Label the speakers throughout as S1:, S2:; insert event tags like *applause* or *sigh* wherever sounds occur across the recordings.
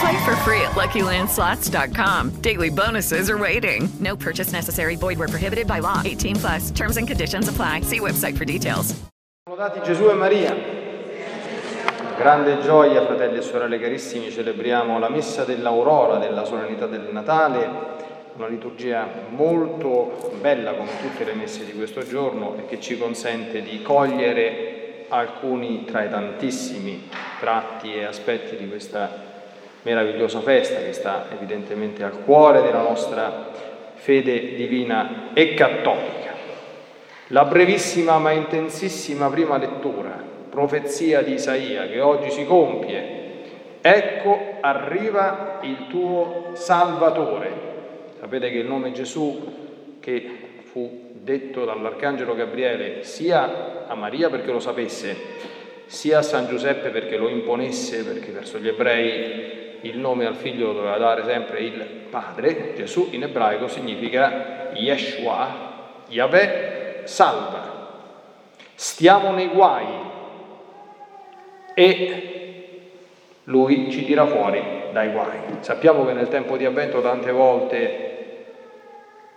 S1: Play for free at LuckyLandSlots.com. Daily bonuses are waiting. No purchase necessary. Void where prohibited by law. 18 plus. Terms and conditions apply. See website for details.
S2: Lodati Gesù e Maria. Grande gioia, fratelli e sorelle carissimi, celebriamo la messa dell'aurora della solennità del Natale, una liturgia molto bella come tutte le messe di questo giorno e che ci consente di cogliere alcuni tra i tantissimi tratti e aspetti di questa meravigliosa festa che sta evidentemente al cuore della nostra fede divina e cattolica. La brevissima ma intensissima prima lettura, profezia di Isaia che oggi si compie, ecco arriva il tuo Salvatore. Sapete che il nome Gesù che fu detto dall'Arcangelo Gabriele sia a Maria perché lo sapesse, sia a San Giuseppe perché lo imponesse, perché verso gli ebrei il nome al figlio lo doveva dare sempre il padre, Gesù in ebraico significa Yeshua, Yahweh salva. Stiamo nei guai e lui ci tira fuori dai guai. Sappiamo che nel tempo di avvento tante volte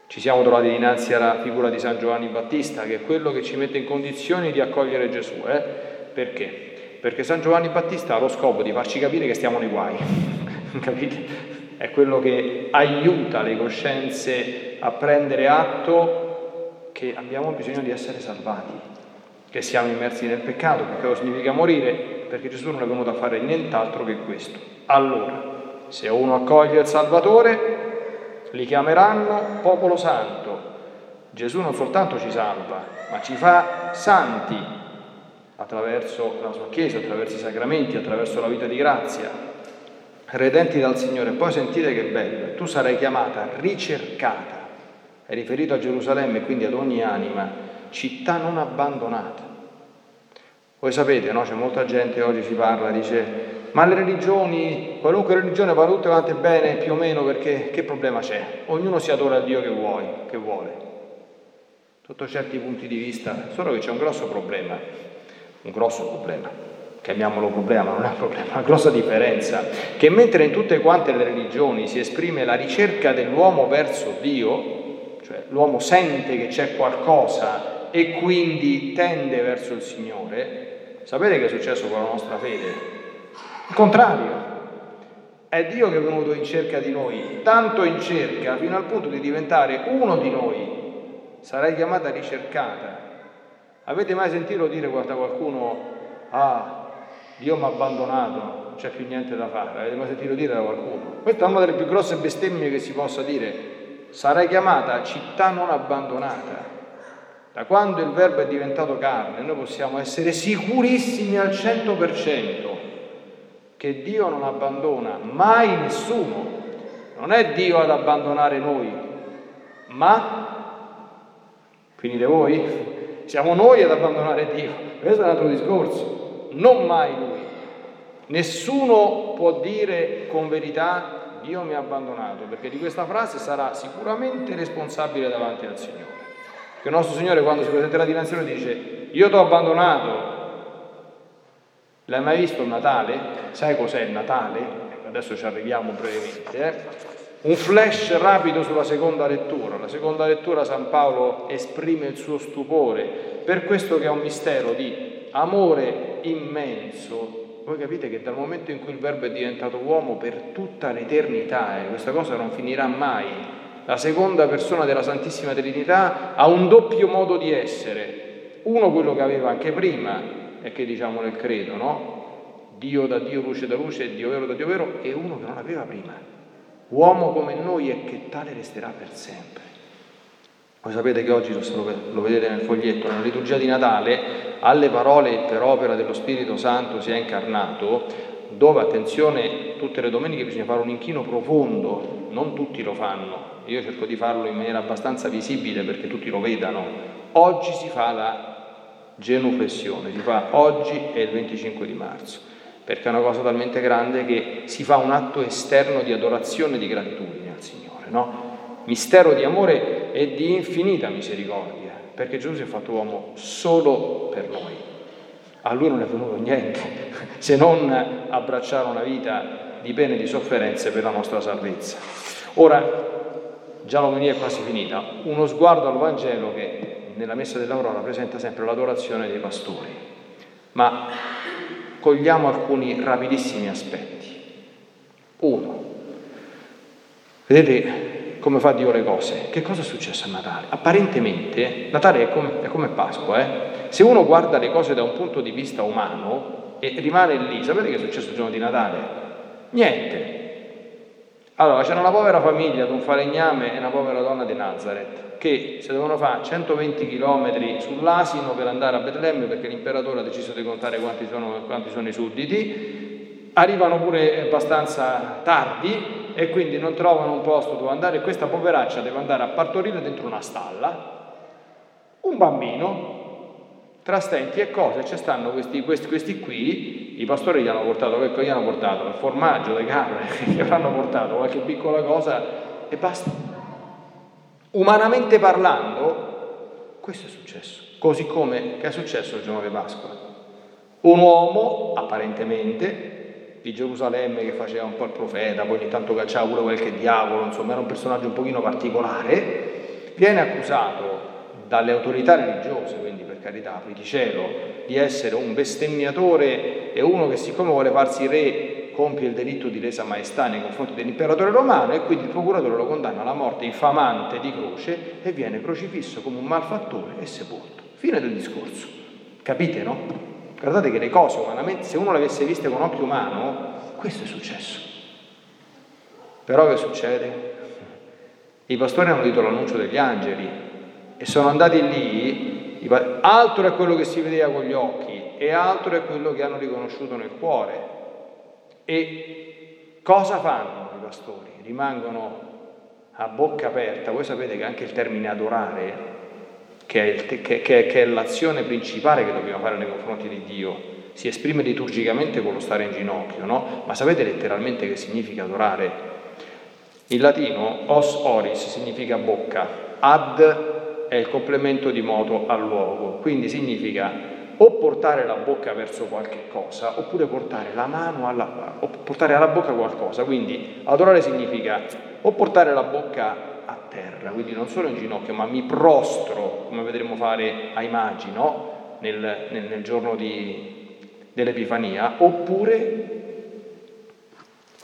S2: ci siamo trovati dinanzi alla figura di San Giovanni Battista, che è quello che ci mette in condizioni di accogliere Gesù. Eh? Perché? Perché San Giovanni Battista ha lo scopo di farci capire che stiamo nei guai, *laughs* capite? È quello che aiuta le coscienze a prendere atto che abbiamo bisogno di essere salvati, che siamo immersi nel peccato, peccato significa morire, perché Gesù non è venuto a fare nient'altro che questo. Allora, se uno accoglie il Salvatore, li chiameranno popolo santo. Gesù non soltanto ci salva, ma ci fa santi attraverso la sua Chiesa, attraverso i sacramenti, attraverso la vita di grazia, redenti dal Signore. Poi sentite che bello, tu sarai chiamata ricercata, è riferito a Gerusalemme, quindi ad ogni anima, città non abbandonata. Voi sapete, no? C'è molta gente oggi si parla, dice, ma le religioni, qualunque religione va tutte quante bene più o meno perché che problema c'è? Ognuno si adora il Dio che vuoi, che vuole. Sotto certi punti di vista, solo che c'è un grosso problema, un grosso problema, chiamiamolo problema, ma non è un problema, una grossa differenza, che mentre in tutte quante le religioni si esprime la ricerca dell'uomo verso Dio, cioè l'uomo sente che c'è qualcosa e quindi tende verso il Signore, sapete che è successo con la nostra fede? Il contrario, è Dio che è venuto in cerca di noi, tanto in cerca fino al punto di diventare uno di noi. Sarai chiamata ricercata. Avete mai sentito dire da qualcuno, ah, Dio mi ha abbandonato, non c'è più niente da fare? Avete mai sentito dire da qualcuno? Questa è una delle più grosse bestemmie che si possa dire. Sarai chiamata città non abbandonata. Da quando il verbo è diventato carne, noi possiamo essere sicurissimi al 100% che Dio non abbandona mai nessuno. Non è Dio ad abbandonare noi, ma finite voi? *laughs* Siamo noi ad abbandonare Dio. Questo è un altro discorso, non mai Lui. Nessuno può dire con verità Dio mi ha abbandonato, perché di questa frase sarà sicuramente responsabile davanti al Signore. Perché il nostro Signore quando si presenterà dinanzi a dice io ti ho abbandonato, L'hai mai visto il Natale? Sai cos'è il Natale? Ecco, adesso ci arriviamo brevemente. Eh? Un flash rapido sulla seconda lettura. La seconda lettura San Paolo esprime il suo stupore per questo che è un mistero di amore immenso. Voi capite che dal momento in cui il Verbo è diventato uomo per tutta l'eternità, eh, questa cosa non finirà mai. La seconda persona della Santissima Trinità ha un doppio modo di essere, Uno quello che aveva anche prima, e che diciamo nel credo, no? Dio da Dio, luce da luce, Dio vero da Dio vero, e uno che non aveva prima. Uomo come noi e che tale resterà per sempre. Voi sapete che oggi, lo vedete nel foglietto, nella liturgia di Natale, alle parole per opera dello Spirito Santo si è incarnato, dove, attenzione, tutte le domeniche bisogna fare un inchino profondo, non tutti lo fanno, io cerco di farlo in maniera abbastanza visibile perché tutti lo vedano. Oggi si fa la genuflessione, si fa oggi e il 25 di marzo, perché è una cosa talmente grande che si fa un atto esterno di adorazione e di gratitudine al Signore, no? Mistero di amore e di infinita misericordia, perché Gesù si è fatto uomo solo per noi. A lui non è venuto niente *laughs* se non abbracciare una vita di pene e di sofferenze per la nostra salvezza. Ora, già l'omelia è quasi finita, uno sguardo al Vangelo che nella messa dell'Aurora presenta sempre l'adorazione dei pastori, ma cogliamo alcuni rapidissimi aspetti. Uno, vedete come fa Dio le cose? Che cosa è successo a Natale? Apparentemente Natale è come, è come Pasqua, eh? se uno guarda le cose da un punto di vista umano e rimane lì, sapete che è successo il giorno di Natale? Niente, allora, c'era una povera famiglia di un falegname e una povera donna di Nazareth che si devono fare 120 km sull'asino per andare a Betlemme perché l'imperatore ha deciso di contare quanti sono, quanti sono i sudditi. Arrivano pure abbastanza tardi e quindi non trovano un posto dove andare. Questa poveraccia deve andare a partorire dentro una stalla. Un bambino tra stenti e cose ci stanno questi, questi, questi, qui, i pastori gli hanno portato, che gli hanno portato? Il formaggio, le capre, gli *laughs* hanno portato qualche piccola cosa e basta. Umanamente parlando, questo è successo, così come è successo il giorno di Pasqua. Un uomo, apparentemente, di Gerusalemme che faceva un po' il profeta, poi ogni tanto cacciava pure qualche diavolo, insomma era un personaggio un pochino particolare, viene accusato dalle autorità religiose, quindi per carità, apriti cielo, di essere un bestemmiatore e uno che siccome vuole farsi re compie il delitto di lesa maestà nei confronti dell'imperatore romano e quindi il procuratore lo condanna alla morte infamante di croce e viene crocifisso come un malfattore e sepolto. Fine del discorso. Capite, no? Guardate che le cose umanamente, se uno le avesse viste con occhio umano, questo è successo. Però che succede? I pastori hanno udito l'annuncio degli angeli e sono andati lì altro è quello che si vedeva con gli occhi e altro è quello che hanno riconosciuto nel cuore. E cosa fanno i pastori? Rimangono a bocca aperta. Voi sapete che anche il termine adorare, che è, il, che, che, che è l'azione principale che dobbiamo fare nei confronti di Dio, si esprime liturgicamente con lo stare in ginocchio, no? Ma sapete letteralmente che significa adorare? In latino os oris significa bocca, ad è il complemento di moto al luogo, quindi significa o portare la bocca verso qualche cosa oppure portare la mano alla, portare alla bocca qualcosa. Quindi adorare significa o portare la bocca terra, quindi non solo in ginocchio, ma mi prostro, come vedremo fare ai magi, no? nel, nel, nel, giorno di, dell'Epifania, oppure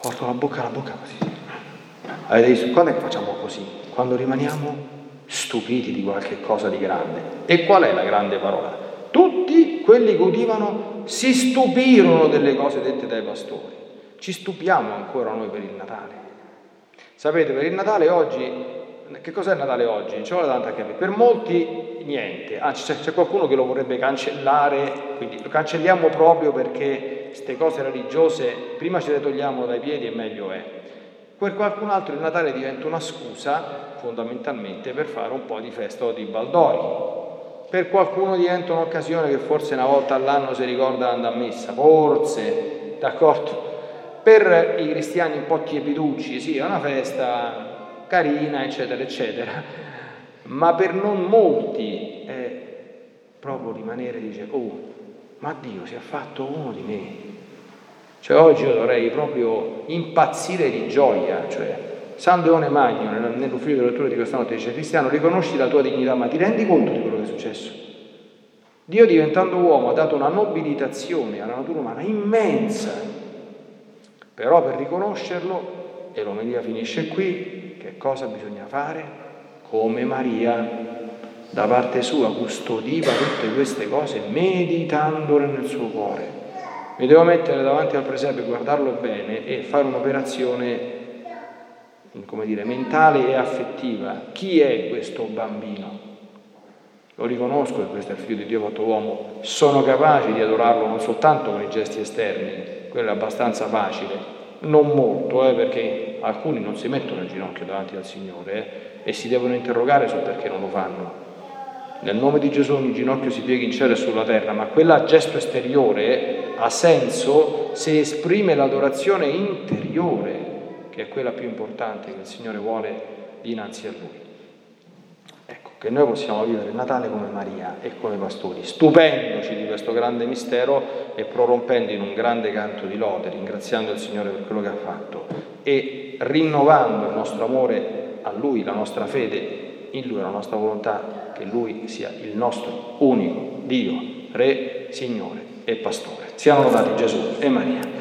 S2: porto la bocca alla bocca così. Avete visto? Quando è che facciamo così? Quando rimaniamo stupiti di qualche cosa di grande. E qual è la grande parola? Tutti quelli che udivano si stupirono delle cose dette dai pastori. Ci stupiamo ancora noi per il Natale. Sapete, per il Natale oggi, che cos'è Natale oggi? Non ci vuole tanto a capire. Per molti niente, anzi c'è, c'è qualcuno che lo vorrebbe cancellare, quindi lo cancelliamo proprio perché queste cose religiose prima ce le togliamo dai piedi e meglio è. Per qualcun altro il Natale diventa una scusa fondamentalmente per fare un po' di festa o di baldori. Per qualcuno diventa un'occasione che forse una volta all'anno si ricorda di andare a messa, forse, d'accordo? Per i cristiani un po' tiepiducci, sì, è una festa carina, eccetera, eccetera, ma per non molti è proprio rimanere, dice, oh, ma Dio si è fatto uno di me. Cioè oggi io dovrei proprio impazzire di gioia, cioè San Leone Magno, nell'ufficio della lettura di questa notte, dice Cristiano, riconosci la tua dignità, ma ti rendi conto di quello che è successo? Dio diventando uomo ha dato una nobilitazione alla natura umana immensa, però per riconoscerlo, e l'omelia finisce qui, che cosa bisogna fare? Come Maria, da parte sua custodiva tutte queste cose meditandole nel suo cuore. Mi devo mettere davanti al presepio, guardarlo bene e fare un'operazione come dire, mentale e affettiva. Chi è questo bambino? Lo riconosco che questo è il figlio di Dio fatto uomo, sono capace di adorarlo non soltanto con i gesti esterni, quello è abbastanza facile, non molto, eh, perché alcuni non si mettono in ginocchio davanti al Signore eh, e si devono interrogare sul perché non lo fanno. Nel nome di Gesù ogni ginocchio si piega in cielo e sulla terra, ma quella gesto esteriore ha senso se esprime l'adorazione interiore, che è quella più importante che il Signore vuole dinanzi a Lui che noi possiamo vivere il Natale come Maria e come pastori, stupendoci di questo grande mistero e prorompendo in un grande canto di lode, ringraziando il Signore per quello che ha fatto e rinnovando il nostro amore a Lui, la nostra fede in Lui, la nostra volontà che Lui sia il nostro unico Dio, Re, Signore e Pastore. Siano lodati Gesù e Maria.